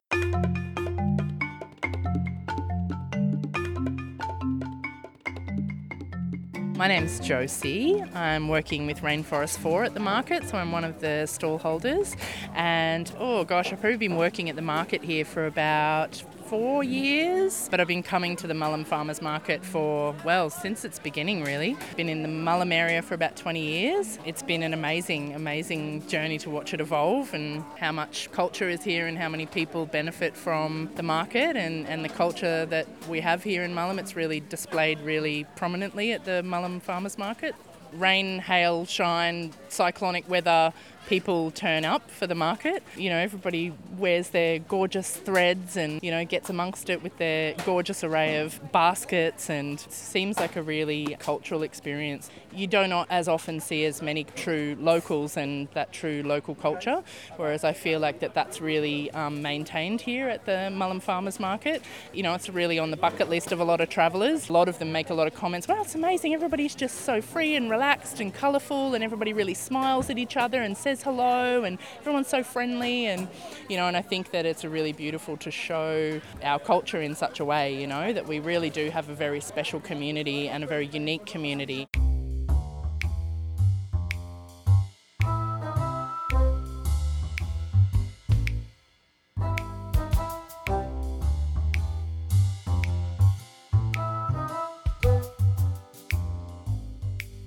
My name's Josie. I'm working with Rainforest 4 at the market, so I'm one of the stall holders. And oh gosh, I've probably been working at the market here for about four years, but I've been coming to the Mullum Farmers Market for, well, since its beginning really. Been in the Mullum area for about 20 years. It's been an amazing, amazing journey to watch it evolve and how much culture is here and how many people benefit from the market and, and the culture that we have here in Mullum. It's really displayed really prominently at the Mullum Farmers Market. Rain, hail, shine, cyclonic weather, people turn up for the market. You know, everybody wears their gorgeous threads and, you know, gets amongst it with their gorgeous array of baskets and seems like a really cultural experience. You do not as often see as many true locals and that true local culture, whereas I feel like that that's really um, maintained here at the Mullum Farmers Market. You know, it's really on the bucket list of a lot of travellers. A lot of them make a lot of comments, wow, it's amazing, everybody's just so free and relaxed and colourful and everybody really smiles at each other and says hello and everyone's so friendly and you know and I think that it's really beautiful to show our culture in such a way you know that we really do have a very special community and a very unique community.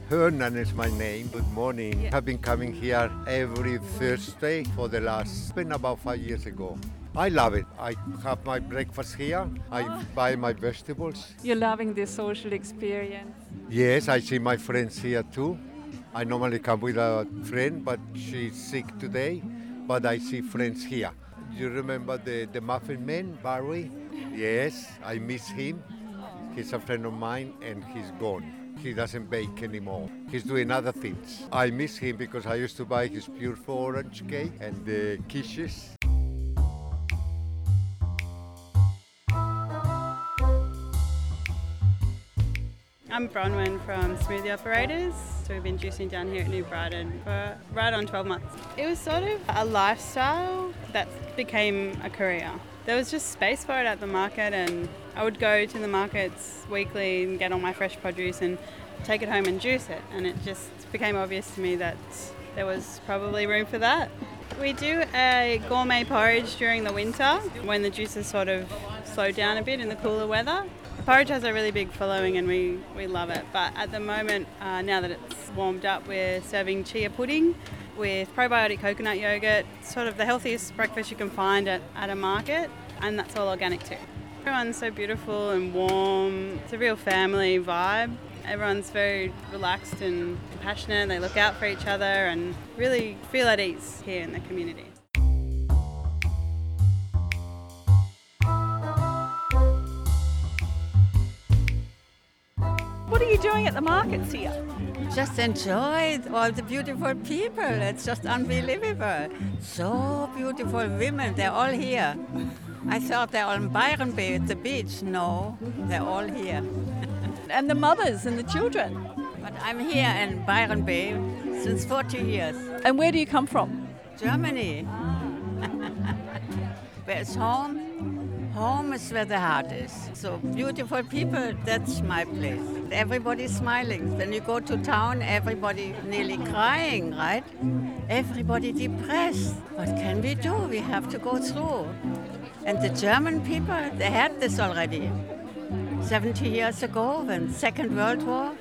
Hernan is my name. Good morning. Yeah. I've been coming here every Thursday for the last, been about five years ago. I love it. I have my breakfast here. I oh. buy my vegetables. You're loving this social experience. Yes, I see my friends here too. I normally come with a friend, but she's sick today. But I see friends here. Do you remember the, the Muffin Man, Barry? Yes, I miss him. He's a friend of mine and he's gone. He doesn't bake anymore. He's doing other things. I miss him because I used to buy his beautiful orange cake and the quiches. I'm Bronwyn from Smoothie Operators. So we've been juicing down here at New Brighton for right on 12 months. It was sort of a lifestyle that became a career. There was just space for it at the market and I would go to the markets weekly and get all my fresh produce and take it home and juice it and it just became obvious to me that there was probably room for that. We do a gourmet porridge during the winter when the juices sort of slow down a bit in the cooler weather. Porridge has a really big following and we, we love it. But at the moment, uh, now that it's warmed up, we're serving chia pudding with probiotic coconut yogurt, sort of the healthiest breakfast you can find at, at a market, and that's all organic too. Everyone's so beautiful and warm. It's a real family vibe. Everyone's very relaxed and compassionate. They look out for each other and really feel at ease here in the community. What are you doing at the markets here? Just enjoy all the beautiful people. It's just unbelievable. So beautiful women. They're all here. I thought they're all in Byron Bay at the beach. No, they're all here. and the mothers and the children. But I'm here in Byron Bay since 40 years. And where do you come from? Germany. where it's home. Home is where the heart is. So beautiful people, that's my place. Everybody's smiling. When you go to town, everybody nearly crying, right? Everybody depressed. What can we do? We have to go through. And the German people, they had this already. 70 years ago, when Second World War,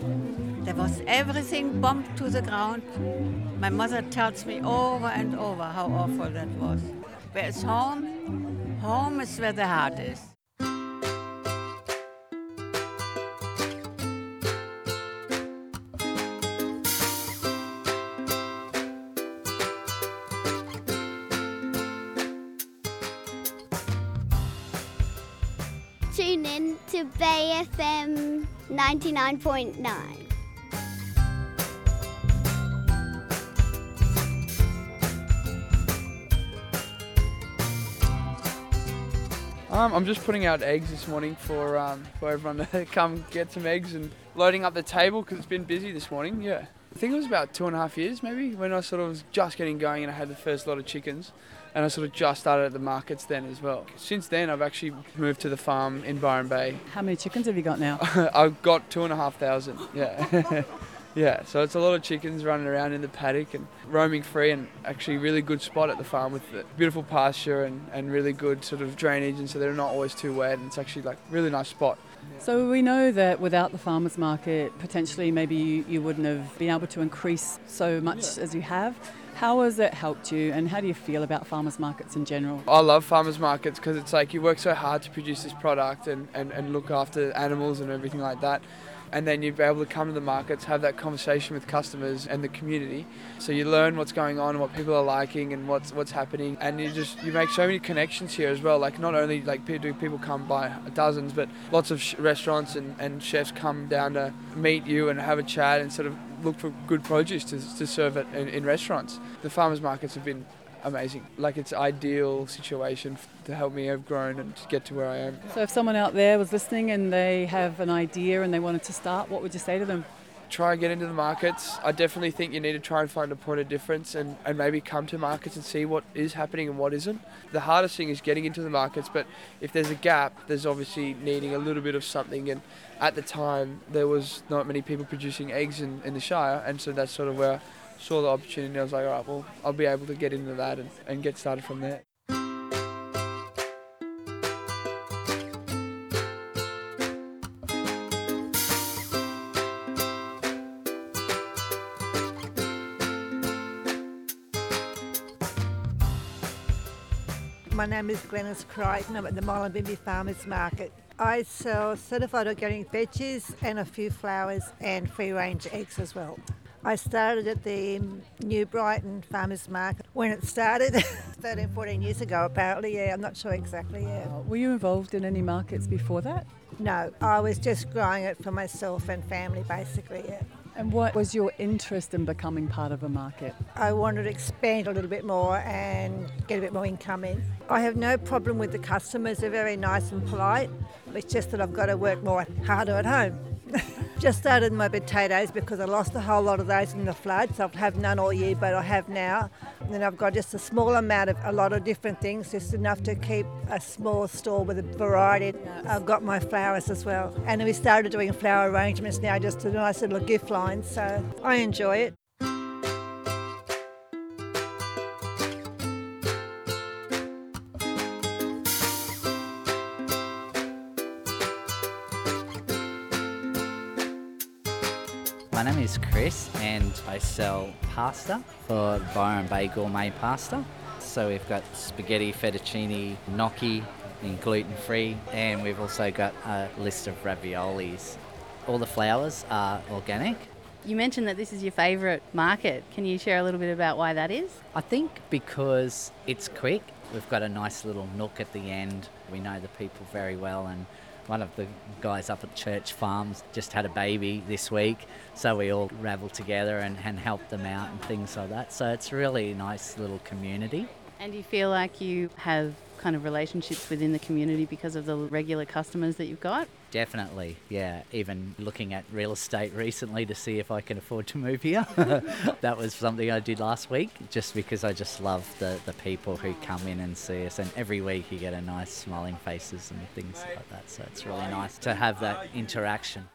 there was everything bombed to the ground. My mother tells me over and over how awful that was. Where is home? Home is where the heart is. Tune in to Bay FM 99.9. Um, I'm just putting out eggs this morning for um, for everyone to come get some eggs and loading up the table because it's been busy this morning. Yeah. I think it was about two and a half years maybe when I sort of was just getting going and I had the first lot of chickens. And I sort of just started at the markets then as well. Since then, I've actually moved to the farm in Byron Bay. How many chickens have you got now? I've got two and a half thousand. Yeah. yeah, so it's a lot of chickens running around in the paddock and roaming free, and actually really good spot at the farm with the beautiful pasture and, and really good sort of drainage, and so they're not always too wet. And it's actually like really nice spot. So we know that without the farmers market, potentially maybe you, you wouldn't have been able to increase so much as you have. How has it helped you, and how do you feel about farmers markets in general? I love farmers markets because it's like you work so hard to produce this product and, and, and look after animals and everything like that. And then you'd be able to come to the markets, have that conversation with customers and the community. So you learn what's going on, what people are liking, and what's what's happening. And you just you make so many connections here as well. Like not only like do people come by dozens, but lots of sh- restaurants and, and chefs come down to meet you and have a chat and sort of look for good produce to, to serve it in, in restaurants. The farmers markets have been amazing. Like it's ideal situation to help me have grown and to get to where I am. So if someone out there was listening and they have an idea and they wanted to start, what would you say to them? Try and get into the markets. I definitely think you need to try and find a point of difference and, and maybe come to markets and see what is happening and what isn't. The hardest thing is getting into the markets, but if there's a gap, there's obviously needing a little bit of something. And at the time, there was not many people producing eggs in, in the Shire, and so that's sort of where saw the opportunity. I was like, all right, well, I'll be able to get into that and, and get started from there. My name is Glenys Crichton. I'm at the Mullumbimby Farmers Market. I sell certified organic veggies and a few flowers and free range eggs as well. I started at the New Brighton Farmers Market when it started 13, 14 years ago, apparently. Yeah, I'm not sure exactly. Yeah. Uh, were you involved in any markets before that? No, I was just growing it for myself and family, basically. Yeah. And what was your interest in becoming part of a market? I wanted to expand a little bit more and get a bit more income in. I have no problem with the customers, they're very nice and polite. It's just that I've got to work more harder at home. just started my potatoes because I lost a whole lot of those in the flood, so I have had none all year, but I have now. And then I've got just a small amount of a lot of different things, just enough to keep a small store with a variety. I've got my flowers as well. And we started doing flower arrangements now, just a nice little gift line, so I enjoy it. Is Chris and I sell pasta for Byron Bay Gourmet Pasta. So we've got spaghetti, fettuccine, gnocchi, and gluten free, and we've also got a list of raviolis. All the flowers are organic. You mentioned that this is your favourite market. Can you share a little bit about why that is? I think because it's quick, we've got a nice little nook at the end. We know the people very well, and one of the guys up at Church Farms just had a baby this week, so we all ravel together and, and help them out and things like that. So it's really a nice little community. And do you feel like you have kind of relationships within the community because of the regular customers that you've got? Definitely, yeah. Even looking at real estate recently to see if I can afford to move here. that was something I did last week just because I just love the, the people who come in and see us. And every week you get a nice smiling faces and things like that. So it's really nice to have that interaction.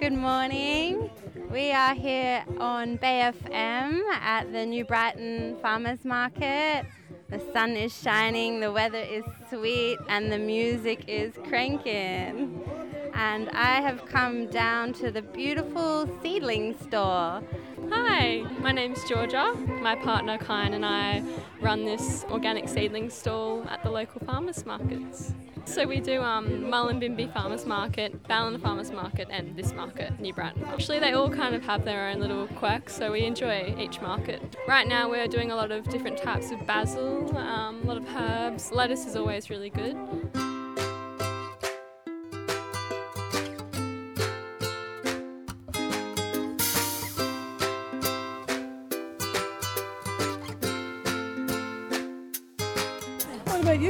Good morning. We are here on BFM at the New Brighton Farmers Market. The sun is shining, the weather is sweet, and the music is cranking. And I have come down to the beautiful seedling store. Hi, my name's Georgia. My partner Kyan and I run this organic seedling stall at the local farmers markets. So we do um, Mullumbimby Farmers Market, Ballina Farmers Market, and this market, New Brighton. Actually, they all kind of have their own little quirks, so we enjoy each market. Right now, we're doing a lot of different types of basil, um, a lot of herbs. Lettuce is always really good.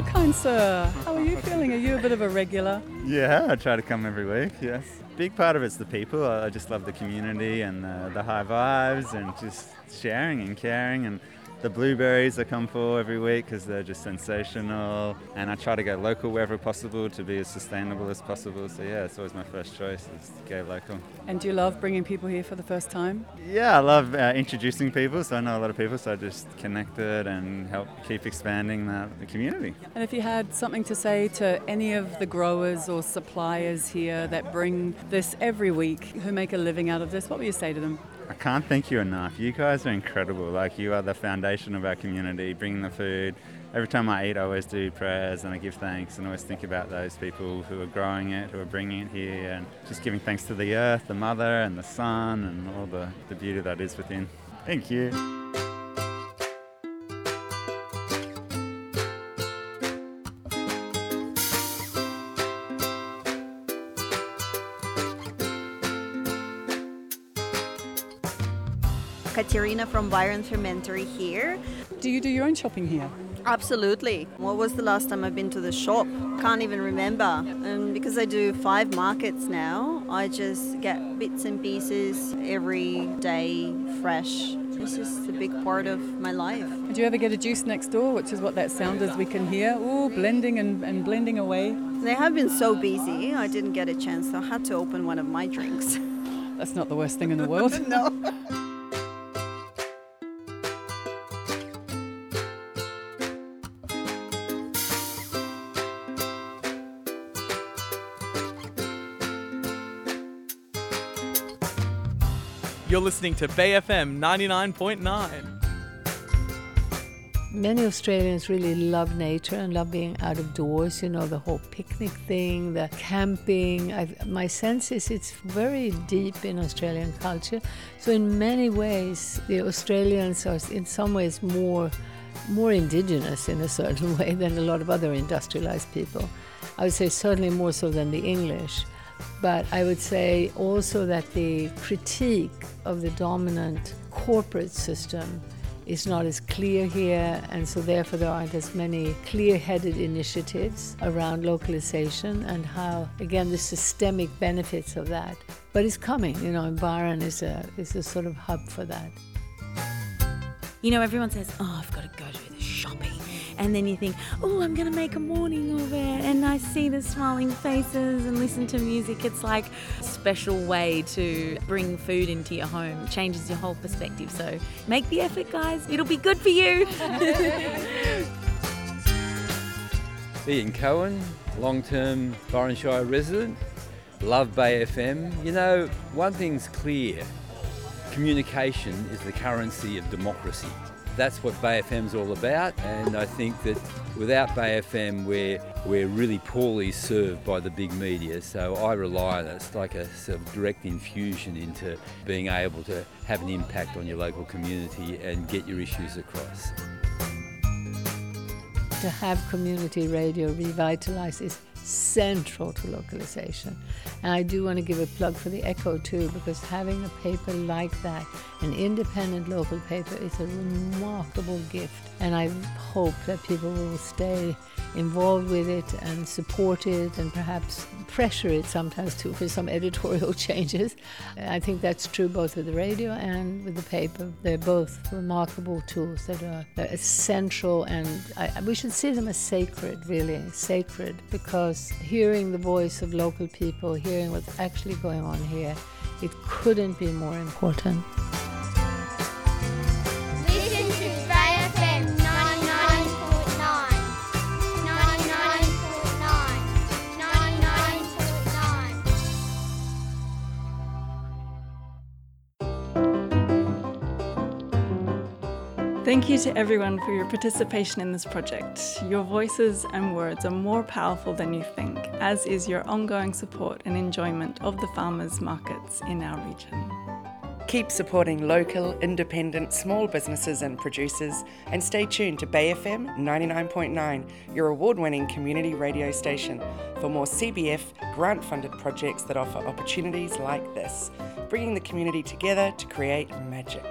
You, kind sir? How are you feeling? Are you a bit of a regular? Yeah, I try to come every week, yes. Big part of it's the people. I just love the community and the, the high vibes and just sharing and caring. And the blueberries I come for every week because they're just sensational. And I try to go local wherever possible to be as sustainable as possible. So yeah, it's always my first choice is to go local. And do you love bringing people here for the first time? Yeah, I love uh, introducing people. So I know a lot of people, so I just connected and help keep expanding the, the community. And if you had something to say to any of the growers or suppliers here that bring this every week, who make a living out of this, what would you say to them? I can't thank you enough. You guys are incredible. Like you are the foundation of our community, bringing the food. Every time I eat, I always do prayers and I give thanks and always think about those people who are growing it, who are bringing it here, and just giving thanks to the earth, the mother, and the sun, and all the, the beauty that is within. Thank you. Katerina from Byron Fermentary here. Do you do your own shopping here? Absolutely. What was the last time I've been to the shop? Can't even remember. And because I do five markets now, I just get bits and pieces every day, fresh. It's just a big part of my life. Did you ever get a juice next door, which is what that sound is we can hear? Ooh, blending and, and blending away. They have been so busy, I didn't get a chance, so I had to open one of my drinks. That's not the worst thing in the world. no. You're listening to BFM 99.9. Many Australians really love nature and love being out of doors, you know, the whole picnic thing, the camping. I've, my sense is it's very deep in Australian culture. So, in many ways, the Australians are in some ways more, more indigenous in a certain way than a lot of other industrialized people. I would say certainly more so than the English. But I would say also that the critique of the dominant corporate system is not as clear here, and so therefore there aren't as many clear headed initiatives around localization and how, again, the systemic benefits of that. But it's coming, you know, and Byron is a, is a sort of hub for that. You know, everyone says, oh, I've got to go to the shopping. And then you think, oh, I'm going to make a morning of it. And I see the smiling faces and listen to music. It's like a special way to bring food into your home. It changes your whole perspective. So make the effort, guys. It'll be good for you. Ian Cohen, long term Byron Shire resident, love Bay FM. You know, one thing's clear communication is the currency of democracy. That's what Bay FM's all about, and I think that without Bay FM, we're, we're really poorly served by the big media. So I rely on it. It's like a sort of direct infusion into being able to have an impact on your local community and get your issues across. To have community radio revitalized is central to localization. And I do want to give a plug for the Echo too, because having a paper like that, an independent local paper, is a remarkable gift. And I hope that people will stay involved with it and support it and perhaps pressure it sometimes too for some editorial changes. I think that's true both with the radio and with the paper. They're both remarkable tools that are, essential and I, we should see them as sacred, really, sacred, because hearing the voice of local people, hearing what's actually going on here, it couldn't be more important. You to everyone for your participation in this project. Your voices and words are more powerful than you think, as is your ongoing support and enjoyment of the farmers' markets in our region. Keep supporting local, independent, small businesses and producers, and stay tuned to Bay FM 99.9, your award winning community radio station, for more CBF grant funded projects that offer opportunities like this, bringing the community together to create magic.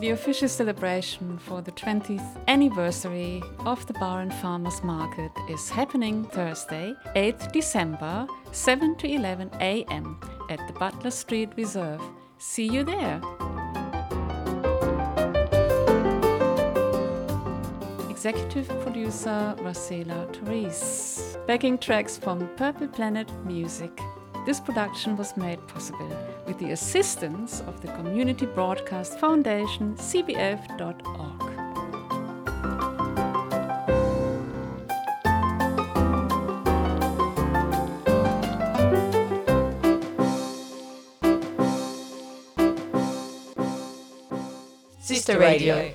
The official celebration for the 20th anniversary of the Byron Farmers Market is happening Thursday, 8th December, 7 to 11 am at the Butler Street Reserve. See you there! Executive producer Rosela Therese. Backing tracks from Purple Planet Music. This production was made possible with the assistance of the Community Broadcast Foundation, cbf.org. Sista Radio.